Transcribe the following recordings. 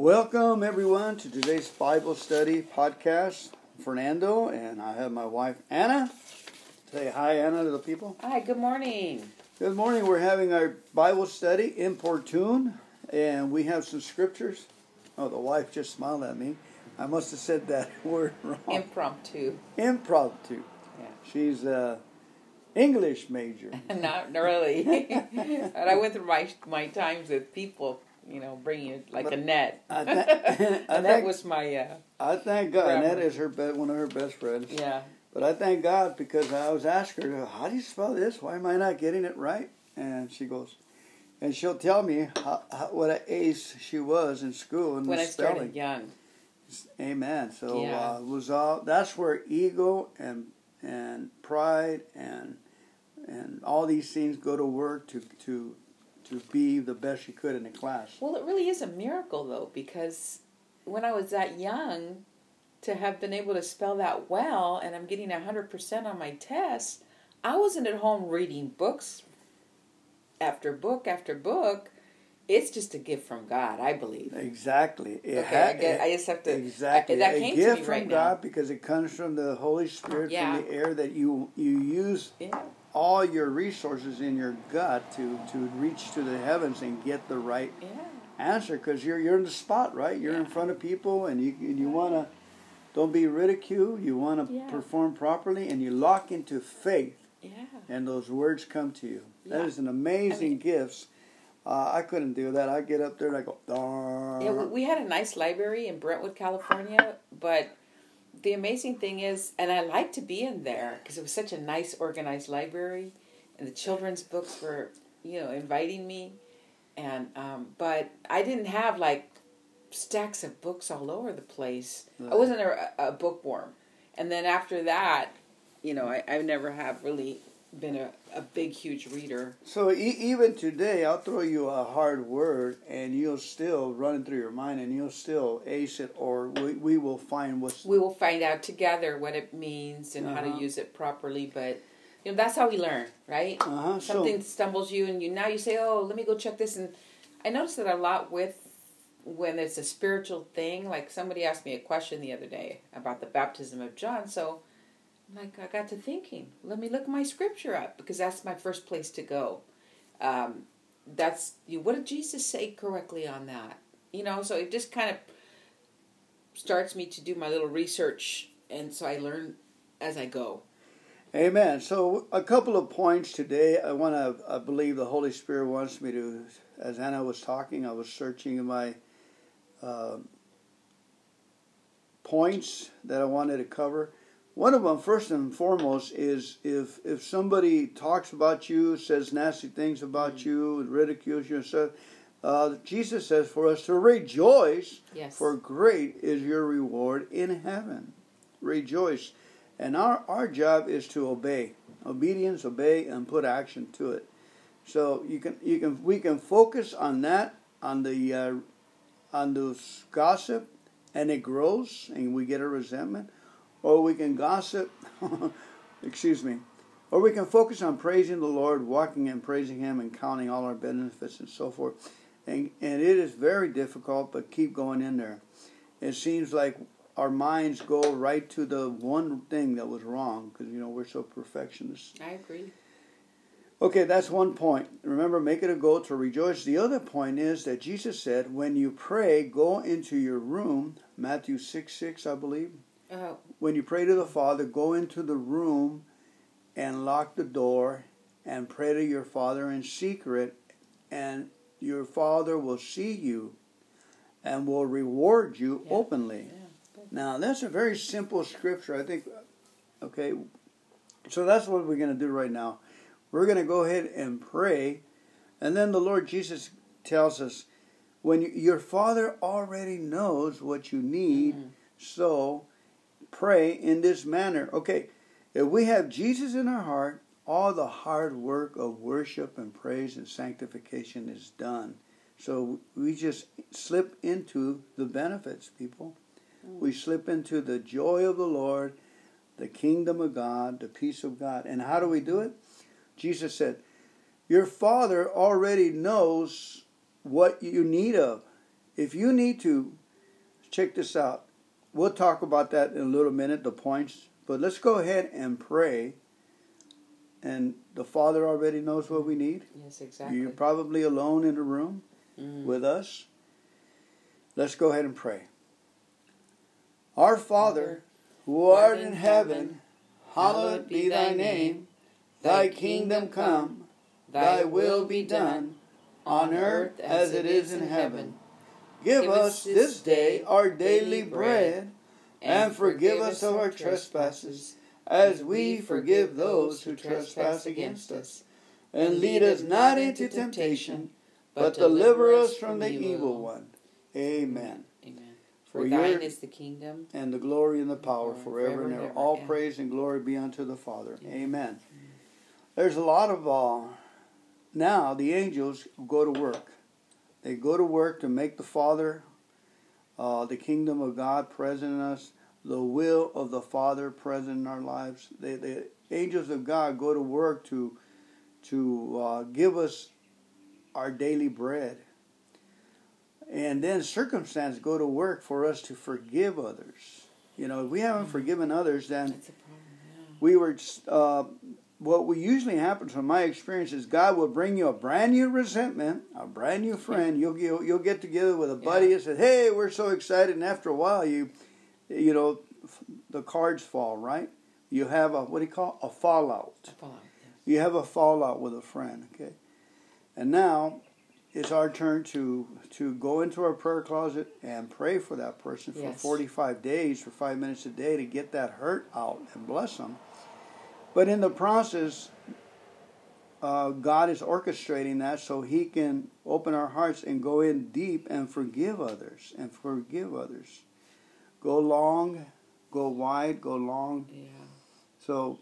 Welcome, everyone, to today's Bible study podcast. Fernando, and I have my wife Anna. Say hi, Anna, to the people. Hi, good morning. Good morning. We're having our Bible study, Importune, and we have some scriptures. Oh, the wife just smiled at me. I must have said that word wrong. Impromptu. Impromptu. Yeah. She's a English major. Not really. but I went through my my times with people, you know, bringing it like But a net. I, th- I, and that was my, uh, I thank God. Grammar. that is her be- one of her best friends. yeah. But I thank God because I was asking her, how do you spell this? Why am I not getting it right? And she goes, and she'll tell me how, how, what an ace she was in school and When the I spelling. started young. Amen. So Yeah. uh, was all that's where ego and and pride and and all these things go to work to to to be the best she could in the class. Well, it really is a miracle, though, because when I was that young, to have been able to spell that well and I'm getting 100% on my test, I wasn't at home reading books after book after book. It's just a gift from God, I believe. Exactly. It Okay, ha- I, get, I just have to. Exactly. I, that a came gift to me from right God because it comes from the Holy Spirit Yeah. from the air that you you use. Yeah. All your resources in your gut to to reach to the heavens and get the right Yeah. answer because you're you're in the spot, right? You're in front of people and you and you want to don't be ridiculed. You want to Yeah. perform properly and you lock into faith Yeah. and those words come to you. That Yeah. is an amazing I mean- gift. Uh, I couldn't do that. I get up there and I go, darn. Yeah, we had a nice library in Brentwood, California, but the amazing thing is, and I like to be in there because it was such a nice, organized library, and the children's books were, you know, inviting me, and um, but I didn't have like stacks of books all over the place. I wasn't a, a bookworm, and then after that, you know, I, I never have really been a, a big, huge reader. So e- even today, I'll throw you a hard word, and you'll still run it through your mind, and you'll still ace it, or we, we will find what's. we will find out together what it means and how Uh-huh. to use it properly. But you know, that's how we learn, right? Uh-huh. So, Something stumbles you, and you now you say, "Oh, let me go check this." And I noticed that a lot with when it's a spiritual thing. Like somebody asked me a question the other day about the baptism of John, so like I got to thinking, let me look my scripture up because that's my first place to go. Um, that's you. What did Jesus say correctly on that? You know, so it just kind of starts me to do my little research, and so I learn as I go. amen. So a couple of points today. I want to. I believe the Holy Spirit wants me to. As Anna was talking, I was searching in my uh, points that I wanted to cover. One of them, first and foremost, is if if somebody talks about you, says nasty things about Mhm. you, ridicules you, and stuff. Uh, Jesus says for us to rejoice, Yes. for great is your reward in heaven. Rejoice, and our our job is to obey, obedience, obey, and put action to it. So you can you can we can focus on that on the uh, on those gossip, and it grows, and we get a resentment, or we can gossip. excuse me. Or we can focus on praising the Lord, walking and praising Him, and counting all our benefits and so forth. And, and it is very difficult, but keep going in there. It seems like our minds go right to the one thing that was wrong because, you know, we're so perfectionists. I agree. Okay, that's one point. Remember, make it a goal to rejoice. The other point is that Jesus said, when you pray, go into your room. Matthew 6 6, I believe. Uh, When you pray to the Father, go into the room and lock the door and pray to your Father in secret, and your Father will see you and will reward you Yeah. openly. yeah. Now, that's a very simple scripture. I think, okay, so that's what we're going to do right now. We're going to go ahead and pray, and then the Lord Jesus tells us, when you, your Father already knows what you need, Mhm. so pray in this manner. Okay, if we have Jesus in our heart, all the hard work of worship and praise and sanctification is done. So we just slip into the benefits, people. We mm. slip into the joy of the Lord, the kingdom of God, the peace of God. And how do we do it? Jesus said, Your Father already knows what you need of. if you need to, check this out. We'll talk about that in a little minute, the points. But let's go ahead and pray. And the Father already knows what we need. Yes, exactly. You're probably alone in the room Mm. with us. Let's go ahead and pray. Our Father, who art in heaven, hallowed be thy name. Thy kingdom come, thy will be done, on earth as it is in heaven. Give us this day our daily bread, and forgive us of our trespasses, as we forgive those who trespass against us. And lead us not into temptation, but deliver us from the evil one. Amen. Amen. For, For thine is the kingdom. And the glory and the power forever and ever. All praise and glory be unto the Father. Amen. There's a lot of uh, now the angels go to work. They go to work to make the Father, uh, the kingdom of God present in us, the will of the Father present in our lives. They, the angels of God go to work to to uh, give us our daily bread. And then circumstance go to work for us to forgive others. You know, if we haven't forgiven others, then problem. Yeah. we were uh, what will usually happen from my experience is God will bring you a brand new resentment, a brand new friend. You'll you'll, you'll get together with a buddy Yeah. and say, "Hey, we're so excited," and after a while, you you know the cards fall right. You have a what do you call a fallout. A fallout. You have a fallout with a friend, okay, and now. It's our turn to to go into our prayer closet and pray for that person for Yes. 45 days, for five minutes a day, to get that hurt out and bless them. But in the process, uh, God is orchestrating that so He can open our hearts and go in deep and forgive others and forgive others. Go long, go wide, go long. Yeah. So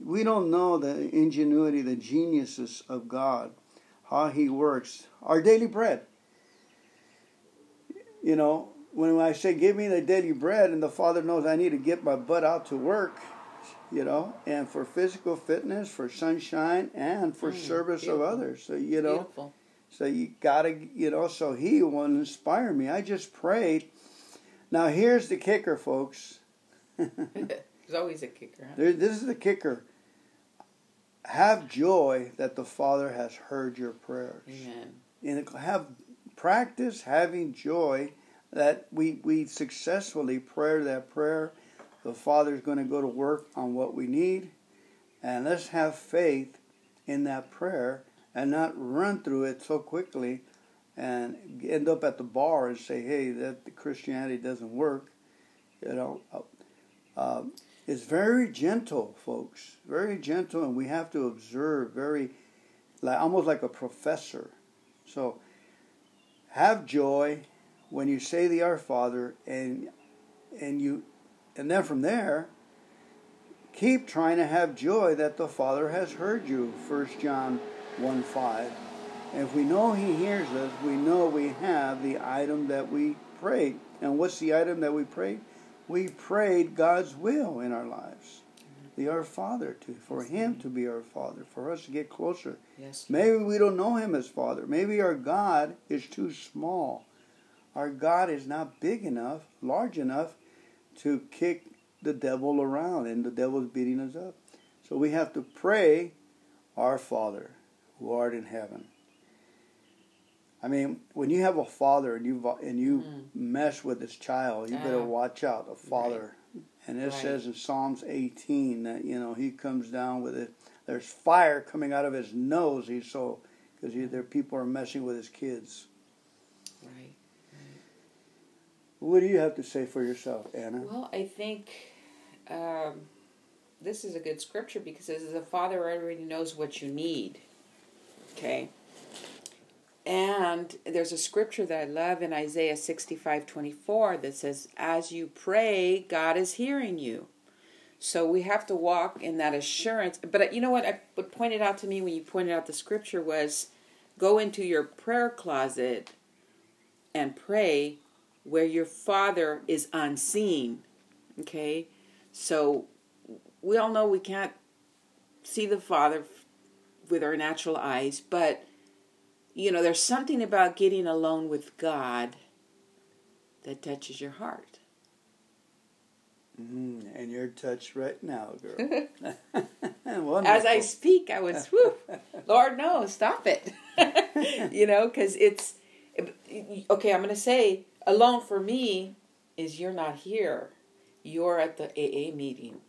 we don't know the ingenuity, the geniuses of God, how He works. Our daily bread. You know, when I say, Give me the daily bread, and the Father knows I need to get my butt out to work, you know, and for physical fitness, for sunshine, and for Mm, service beautiful. of others. So, you know, Beautiful. so you gotta, you know, so He will inspire me. I just prayed. Now, here's the kicker, folks. There's always a kicker. Huh? There, this is the kicker. Have joy that the Father has heard your prayers. Amen. And have practice having joy that we we successfully pray that prayer. The Father's going to go to work on what we need, and let's have faith in that prayer and not run through it so quickly and end up at the bar and say, "Hey, that Christianity doesn't work." You know, uh, it's very gentle, folks. Very gentle, and we have to observe very, like almost like a professor. So, have joy when you say the Our Father, and and you, and then from there, keep trying to have joy that the Father has heard you. First John one five. And if we know He hears us, we know we have the item that we prayed. And what's the item that we prayed? We prayed God's will in our lives. The Our Father to for Him to be our Father, for us to get closer. Yes. Maybe we don't know Him as Father. Maybe our God is too small. Our God is not big enough, large enough to kick the devil around, and the devil's beating us up. So we have to pray, Our Father, who art in heaven. I mean, when you have a father and you and you Mm. mess with his child, you better watch out. A father, and it Right. says in Psalms 18 that you know he comes down with it. There's fire coming out of his nose. He's so because there people are messing with his kids. Right. What do you have to say for yourself, Anna? Well, I think um, this is a good scripture because says the Father already knows what you need. Okay. And there's a scripture that I love in Isaiah 65 24 that says, As you pray, God is hearing you. So we have to walk in that assurance. But uh, you know what? I, what pointed out to me when you pointed out the scripture was go into your prayer closet and pray where your father is unseen. Okay? So we all know we can't see the father with our natural eyes, but you know, there's something about getting alone with God that touches your heart. Mm, and you're touched right now, girl. As I speak, I was, whew, Lord, no, stop it. you know, because it's, okay, I'm going to say, alone for me is you're not here. You're at the AA meeting.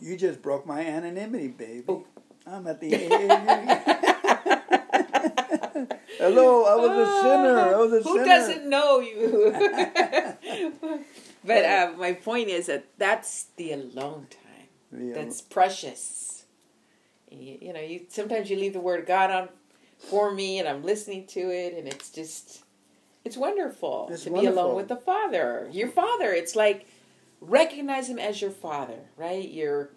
You just broke my anonymity, baby. Oh. I'm at the AA meeting. Hello, I was a sinner. I was a Who sinner. doesn't know you? but uh, my point is that that's the alone time. Yeah. That's precious. You, you, know, you sometimes you leave the word of God on for me, and I'm listening to it, and it's just it's wonderful it's to wonderful. be alone with the Father, your Father. It's like recognize Him as your Father, right? Your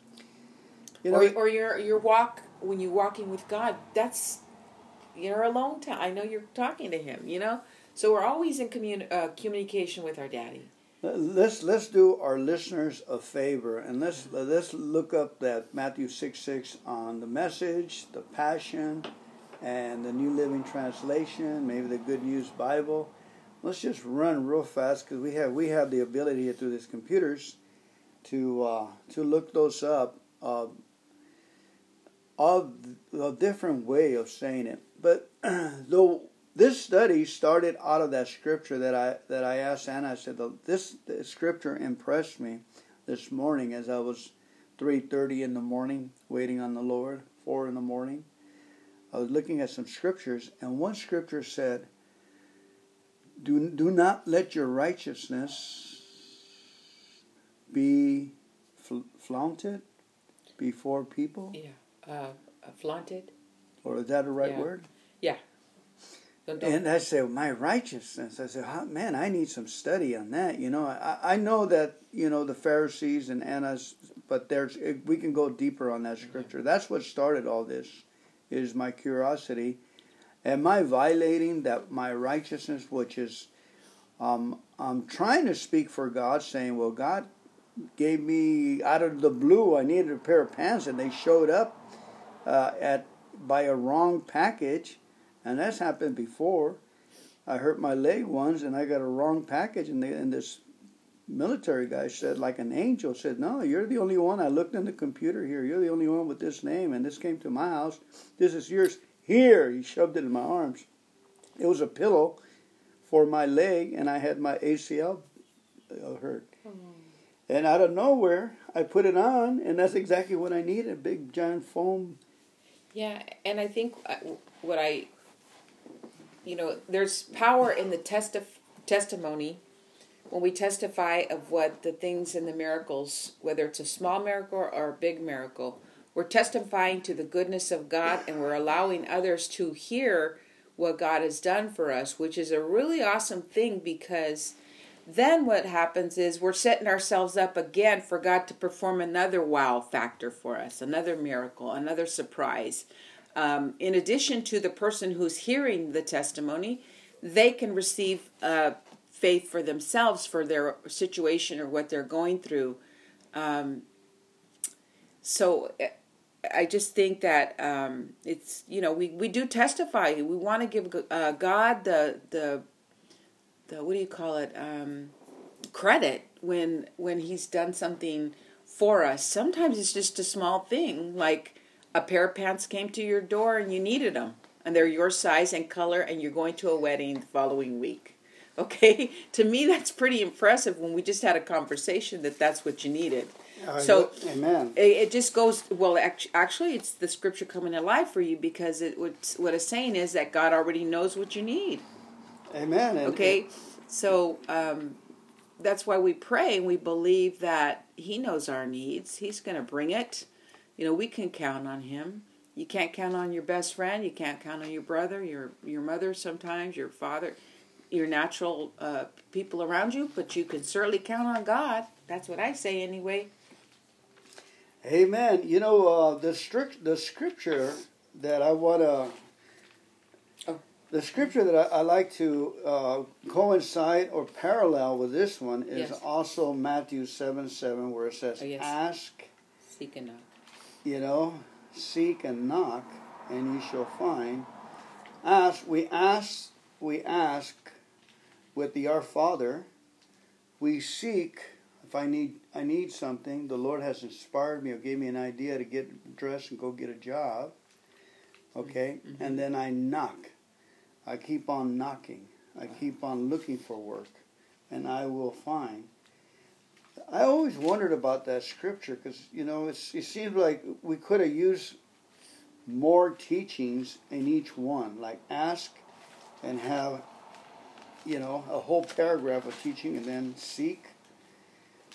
you know, or, or your your walk when you're walking with God. That's you're alone time. I know you're talking to him, you know? So we're always in commun- uh, communication with our daddy. Let's let's do our listeners a favor and let's let's look up that Matthew six six on the message, the Passion, and the New Living Translation, maybe the Good News Bible. Let's just run real fast because we have we have the ability through these computers to uh, to look those up. Uh, of a different way of saying it. But though this study started out of that scripture that I that I asked Anna, I said this, this scripture impressed me this morning as I was three thirty in the morning waiting on the Lord, four in the morning. I was looking at some scriptures, and one scripture said, "Do do not let your righteousness be fl- flaunted before people." Yeah, uh, flaunted. Or is that a right yeah. word? Yeah. Don't, don't. And I said, my righteousness. I said, oh, man, I need some study on that. You know, I, I know that you know the Pharisees and Annas, but there's we can go deeper on that scripture. That's what started all this. Is my curiosity. Am I violating that my righteousness, which is, um, I'm trying to speak for God, saying, well, God gave me out of the blue. I needed a pair of pants, and they showed up uh, at by a wrong package and that's happened before. I hurt my leg once, and I got a wrong package, and, they, and this military guy said, like an angel, said, "No, you're the only one." I looked in the computer here. You're the only one with this name, and this came to my house. This is yours. Here, he shoved it in my arms. It was a pillow for my leg, and I had my ACL uh, hurt. Mm-hmm. And out of nowhere, I put it on, and that's exactly what I needed a big, giant foam. Yeah, and I think uh, what I you know, there's power in the testi- testimony when we testify of what the things and the miracles, whether it's a small miracle or a big miracle, we're testifying to the goodness of God and we're allowing others to hear what God has done for us, which is a really awesome thing because then what happens is we're setting ourselves up again for God to perform another wow factor for us, another miracle, another surprise um, in addition to the person who's hearing the testimony, they can receive uh, faith for themselves for their situation or what they're going through. Um, so I just think that um, it's you know we, we do testify. We want to give uh, God the the the what do you call it um, credit when when He's done something for us. Sometimes it's just a small thing like a pair of pants came to your door and you needed them and they're your size and color and you're going to a wedding the following week okay to me that's pretty impressive when we just had a conversation that that's what you needed uh, so amen it, just goes well actually it's the scripture coming alive for you because it what it's saying is that god already knows what you need amen okay so um, that's why we pray and we believe that he knows our needs he's going to bring it you know, we can count on him. You can't count on your best friend. You can't count on your brother, your your mother. Sometimes your father, your natural uh, people around you, but you can certainly count on God. That's what I say anyway. Amen. You know uh, the strict the scripture that I want to. Oh. The scripture that I, I like to uh, coincide or parallel with this one is yes. also Matthew 7 7, where it says, oh, yes. Ask, seek and knock you know, seek and knock, and you shall find. Ask, we ask, we ask with the Our Father, we seek. If I need I need something, the Lord has inspired me or gave me an idea to get dressed and go get a job. Okay, Mhm. and then I knock. I keep on knocking. I keep on looking for work, and I will find. I always wondered about that scripture because you know it's, it seems like we could have used more teachings in each one, like ask and have you know a whole paragraph of teaching, and then seek,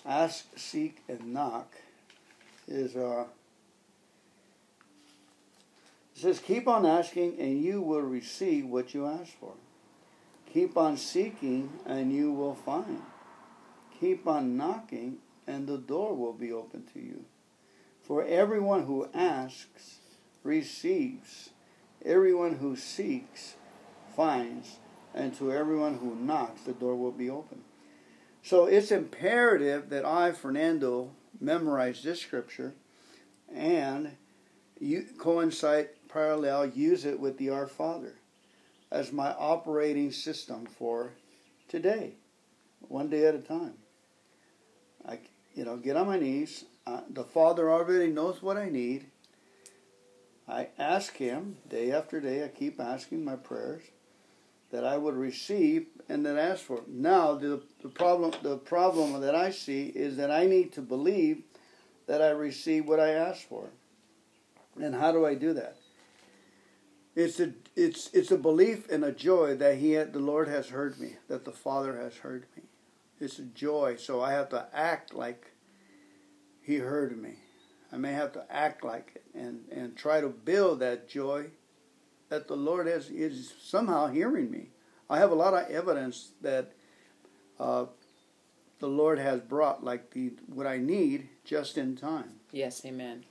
ask, seek, and knock is uh. It says, keep on asking and you will receive what you ask for. Keep on seeking and you will find. Keep on knocking and the door will be open to you. For everyone who asks receives, everyone who seeks finds, and to everyone who knocks the door will be open. So it's imperative that I, Fernando, memorize this scripture and you coincide parallel use it with the Our Father as my operating system for today, one day at a time. I, you know, get on my knees. Uh, the Father already knows what I need. I ask Him day after day. I keep asking my prayers that I would receive and then ask for. Now the, the problem the problem that I see is that I need to believe that I receive what I ask for. And how do I do that? It's a it's it's a belief and a joy that he had, the Lord has heard me, that the Father has heard me. It's a joy, so I have to act like he heard me. I may have to act like it and, and try to build that joy that the Lord has is somehow hearing me. I have a lot of evidence that uh, the Lord has brought like the what I need just in time. Yes, amen.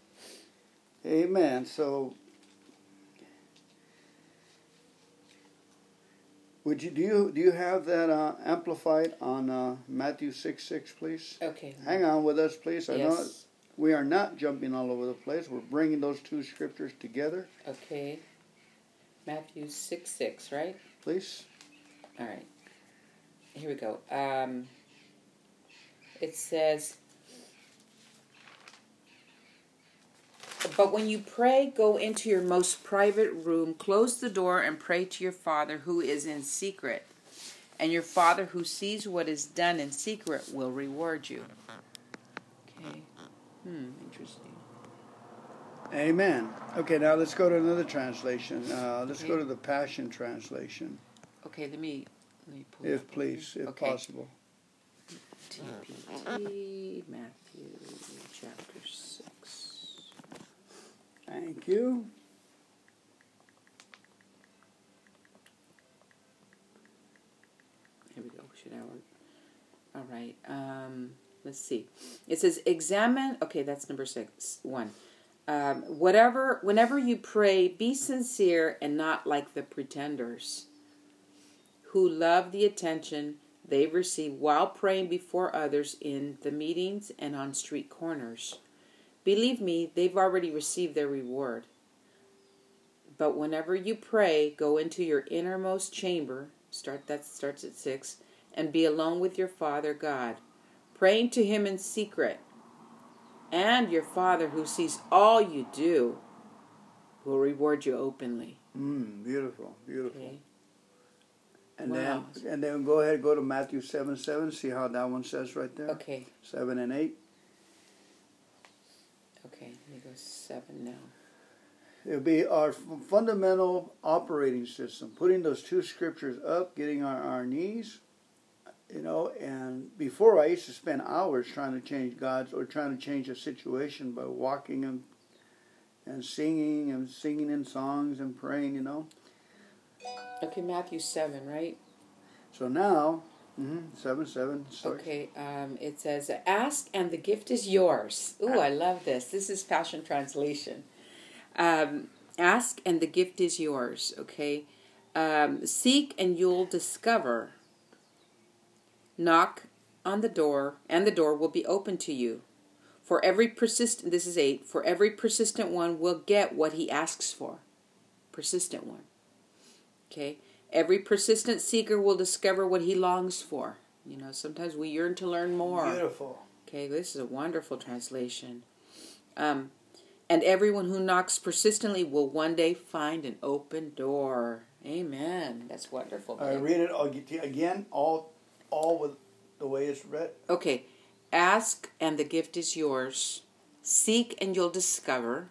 Amen. So, would you do you do you have that uh, amplified on uh, Matthew six six, please? Okay. Hang on with us, please. I know Yes. we are not jumping all over the place. We're bringing those two scriptures together, Okay. Matthew 6 6, right? please. All right. Here we go. Um, it says, But when you pray, go into your most private room, close the door, and pray to your Father who is in secret. And your Father who sees what is done in secret will reward you. Okay. Hmm, interesting. Amen. Okay, now let's go to another translation. Uh, let's go to the Passion Translation, Okay, let me let me pull if please, if okay. possible. TPT Matthew chapter six. Thank you. Here we go. Should I work? All right. Um, let's see. It says examine. Okay, that's number six. One. Um, whatever, whenever you pray, be sincere and not like the pretenders, who love the attention they receive while praying before others in the meetings and on street corners. Believe me, they've already received their reward. But whenever you pray, go into your innermost chamber. Start that starts at six, and be alone with your Father God, praying to Him in secret. And your Father, who sees all you do, will reward you openly. Mm, beautiful, beautiful. Okay. And Wow. then and then go ahead go to Matthew seven seven. See how that one says right there. Okay. Seven and eight. Okay. Let me go seven now. It'll be our fundamental operating system. Putting those two scriptures up, getting on our knees, you know. And before I used to spend hours trying to change God's or trying to change a situation by walking and and singing and singing in songs and praying, you know. Okay, Matthew seven, right? So now, mhm, seven seven. Sorry. Okay, um, it says, Ask and the gift is yours. Ooh, I love this. This is Passion Translation. Um, ask and the gift is yours, okay? Um, seek and you'll discover. Knock on the door and the door will be open to you. For every persistent, this is eight, for every persistent one will get what he asks for. Persistent one. Okay? Every persistent seeker will discover what he longs for. You know, sometimes we yearn to learn more. Beautiful. Okay, this is a wonderful translation. Um, and everyone who knocks persistently will one day find an open door. Amen. That's wonderful. I read it again, all, all with the way it's read. Okay. Ask and the gift is yours. Seek and you'll discover.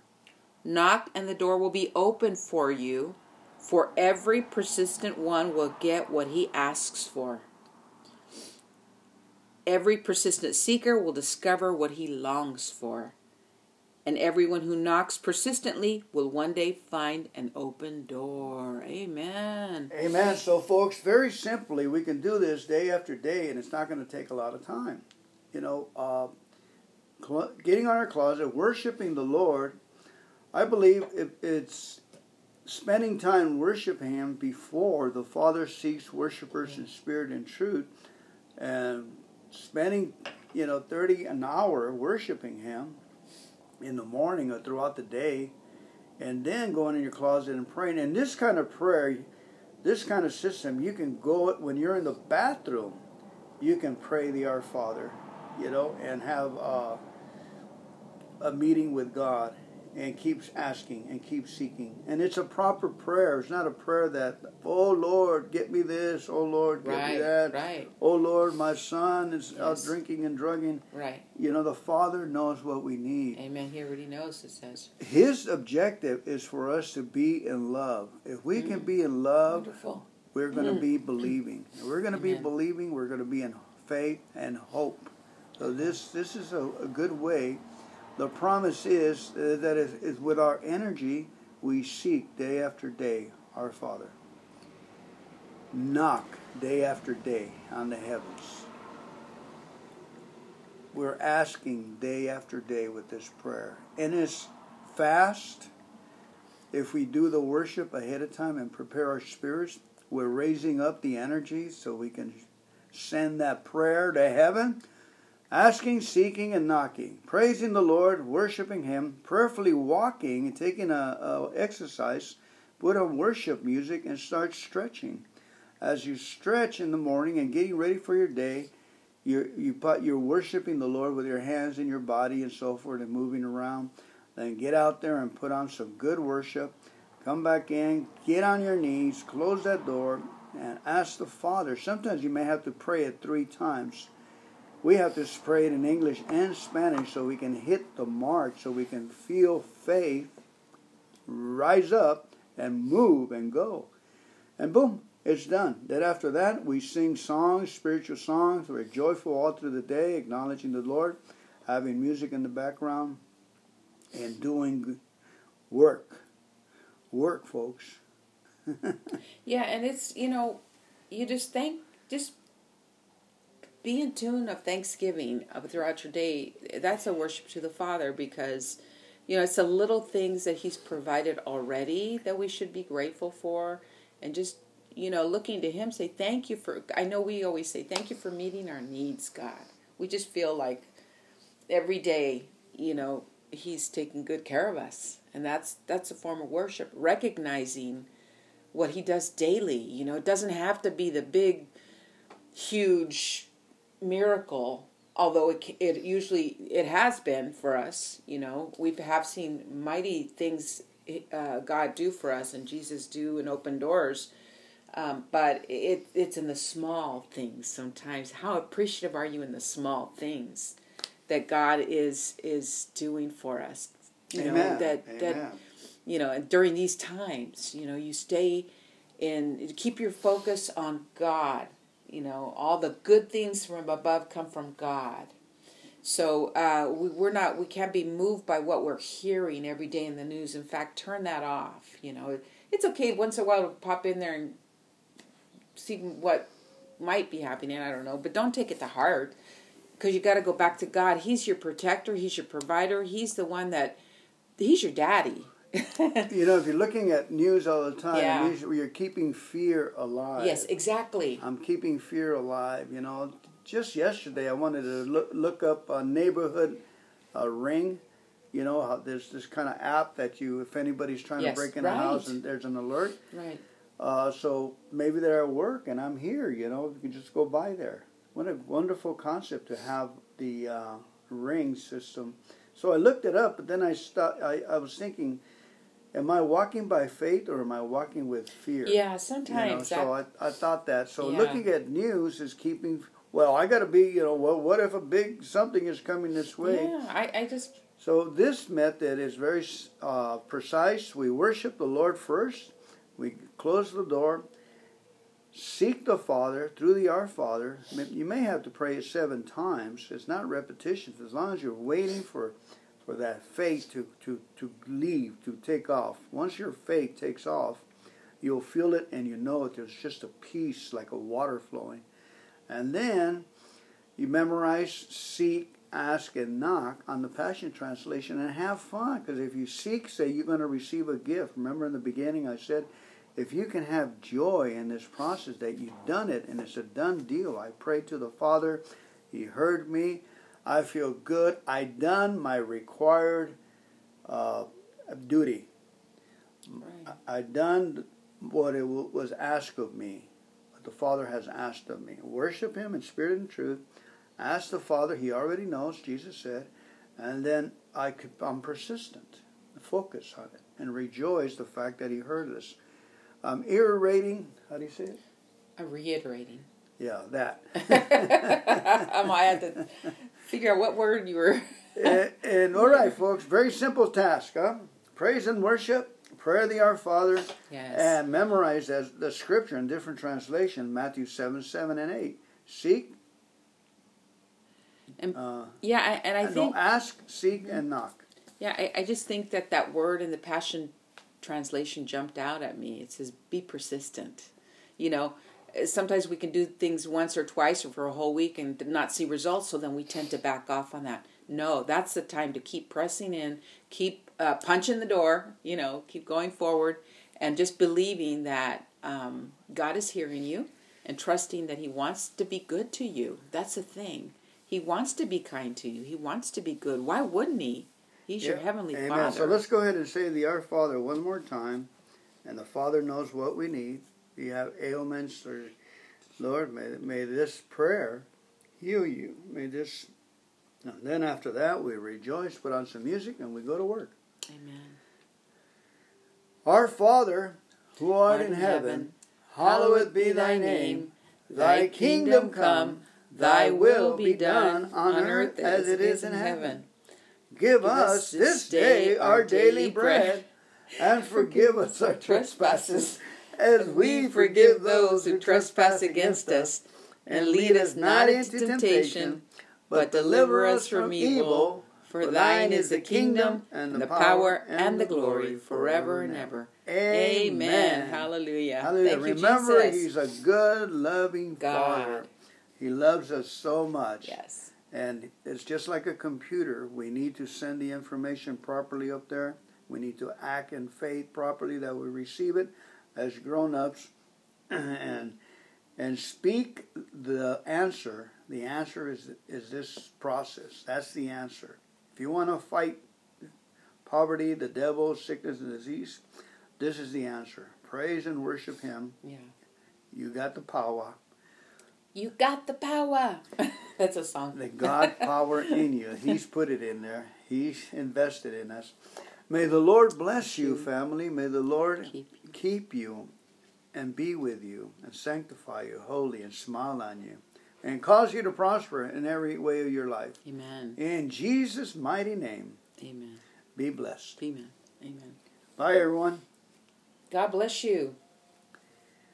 Knock and the door will be open for you. For every persistent one will get what he asks for. Every persistent seeker will discover what he longs for. And everyone who knocks persistently will one day find an open door. Amen. Amen. So, folks, very simply, we can do this day after day, and it's not going to take a lot of time. You know, uh, cl- getting on our closet, worshiping the Lord. I believe if it's spending time worshiping Him before the Father seeks worshipers in spirit and truth, and spending, you know, 30 an hour worshiping Him in the morning or throughout the day, and then going in your closet and praying. And this kind of prayer, this kind of system, you can go when you're in the bathroom, you can pray the Our Father, you know, and have uh, a meeting with God and keeps asking and keeps seeking. And it's a proper prayer. It's not a prayer that, oh Lord, get me this. Oh Lord, get Right, me that. right. Oh Lord, my son is out drinking and drugging. Right. You know, the Father knows what we need. Amen. He already knows, it says. His objective is for us to be in love. If we can Mm. be in love, Wonderful. we're going to Mm. be believing. If we're going to be believing. We're going to be in faith and hope. So this this is a, a good way. The promise is uh, that if, if with our energy we seek day after day our Father. Knock day after day on the heavens. We're asking day after day with this prayer. And it's fast. If we do the worship ahead of time and prepare our spirits, we're raising up the energy so we can send that prayer to heaven. Asking, seeking, and knocking, praising the Lord, worshiping Him, prayerfully walking and taking a, a exercise. Put on worship music and start stretching. As you stretch in the morning and getting ready for your day, you're you put, you're worshiping the Lord with your hands in your body and so forth and moving around. Then get out there and put on some good worship. Come back in, get on your knees, close that door, and ask the Father. Sometimes you may have to pray it three times. We have to pray it in English and Spanish so we can hit the mark, so we can feel faith rise up and move and go. And boom, it's done. Then after that, we sing songs, spiritual songs. We're joyful all through the day, acknowledging the Lord, having music in the background, and doing work. Work, folks. Yeah, and it's you know, you just thank just be in tune of Thanksgiving uh, throughout your day. That's a worship to the Father because you know it's the little things that He's provided already that we should be grateful for, and just you know looking to Him say thank you for. I know we always say thank you for meeting our needs, God. We just feel like every day, you know, He's taking good care of us, and that's that's a form of worship, recognizing what he does daily. You know, it doesn't have to be the big, huge miracle. Although it it usually it has been for us. You know, we have seen mighty things uh, God do for us and Jesus do and open doors. Um, but it it's in the small things sometimes. How appreciative are you in the small things that God is is doing for us? You know Amen. that that Amen. you know, and during these times, you know, you stay in, keep your focus on God. You know, all the good things from above come from God. So uh, we, we're not, we can't be moved by what we're hearing every day in the news. In fact, turn that off. You know, it's okay once in a while to pop in there and see what might be happening. I don't know, but don't take it to heart because you got to go back to God. He's your protector. He's your provider. He's the one that, he's your daddy. You know, if you're looking at news all the time, Yeah. you're keeping fear alive. yes, exactly. I'm keeping fear alive. You know, just yesterday I wanted to look, look up a neighborhood uh, ring. You know, how there's this kind of app that you, if anybody's trying Yes, to break in a house and there's an alert. Right. Uh, so maybe they're at work and I'm here. You know, you can just go by there. What a wonderful concept to have the uh, ring system. So I looked it up, but then I, stopped, I I was thinking, am I walking by faith or am I walking with fear? Yeah, You know, sometimes. so I, I thought that. So Yeah. looking at news is keeping. Well, I got to be. You know, well, what if a big something is coming this way? yeah, I, I just So this method is very uh, precise. We worship the Lord first. We close the door. Seek the Father through the Our Father. You may have to pray it seven times. It's not repetitions. As long as you're waiting for, for that faith to, to, to leave, to take off. Once your faith takes off, you'll feel it and you know it. There's just a peace like a water flowing. And then you memorize, seek, ask, and knock on the Passion Translation and have fun. Because if you seek, say you're going to receive a gift. Remember in the beginning I said, if you can have joy in this process that you've done it and it's a done deal. I prayed to the Father, He heard me. I feel good. I done my required uh, duty. right. I done what it w- was asked of me, what the Father has asked of me. Worship Him in spirit and truth. Ask the Father. He already knows. Jesus said, and then I could, I'm persistent. Focus on it and rejoice the fact that He heard us. I'm iterating. How do you say it? I'm reiterating. Yeah, that. I might have to figure out what word you were. and, and all right, folks, very simple task, huh? Praise and worship, prayer of the Our Father, Yes. and memorize as the scripture in different translation, Matthew 7, 7, and 8. Seek, And- uh, yeah, and I no, think ask, seek, and knock. Yeah, I, I just think that that word in the Passion Translation jumped out at me. It says, be persistent. You know, sometimes we can do things once or twice or for a whole week and not see results, so then we tend to back off on that. No, that's the time to keep pressing in, keep uh, punching the door, you know, keep going forward, and just believing that um, God is hearing you and trusting that He wants to be good to you. That's the thing. He wants to be kind to you, He wants to be good. Why wouldn't He? He's your heavenly Amen. Father. So let's go ahead and say the Our Father one more time. And the Father knows what we need. You have ailments or, Lord, may, may this prayer heal you. May this. And then after that, we rejoice, put on some music, and we go to work. Amen. Our Father, who art in heaven, hallowed be thy name. Thy kingdom come, thy will be done on earth as it is in heaven. Give us this day our daily bread, and forgive us our trespasses, as we forgive those who trespass against us. And lead us not into temptation, but deliver us from evil. For thine is the kingdom, and the power, and the glory, forever and ever. Amen. Hallelujah. Hallelujah. Thank you, Remember, Jesus. He's a good, loving God. Father. He loves us so much. Yes. And it's just like a computer. We need to send the information properly up there. We need to act in faith properly that we receive it as grown ups and and speak the answer. The answer is is this process. That's the answer. If you want to fight poverty, the devil, sickness, and disease, this is the answer. Praise and worship Him. Yeah. You got the power, You got the power. That's a song. the God power in you. He's put it in there. He's invested in us. May the Lord bless you, family. May the Lord Keep you. and be with you and sanctify you holy and smile on you and cause you to prosper in every way of your life. Amen. In Jesus' mighty name, Amen. be blessed. Amen. Amen. Bye, everyone. God bless you.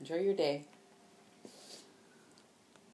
Enjoy your day.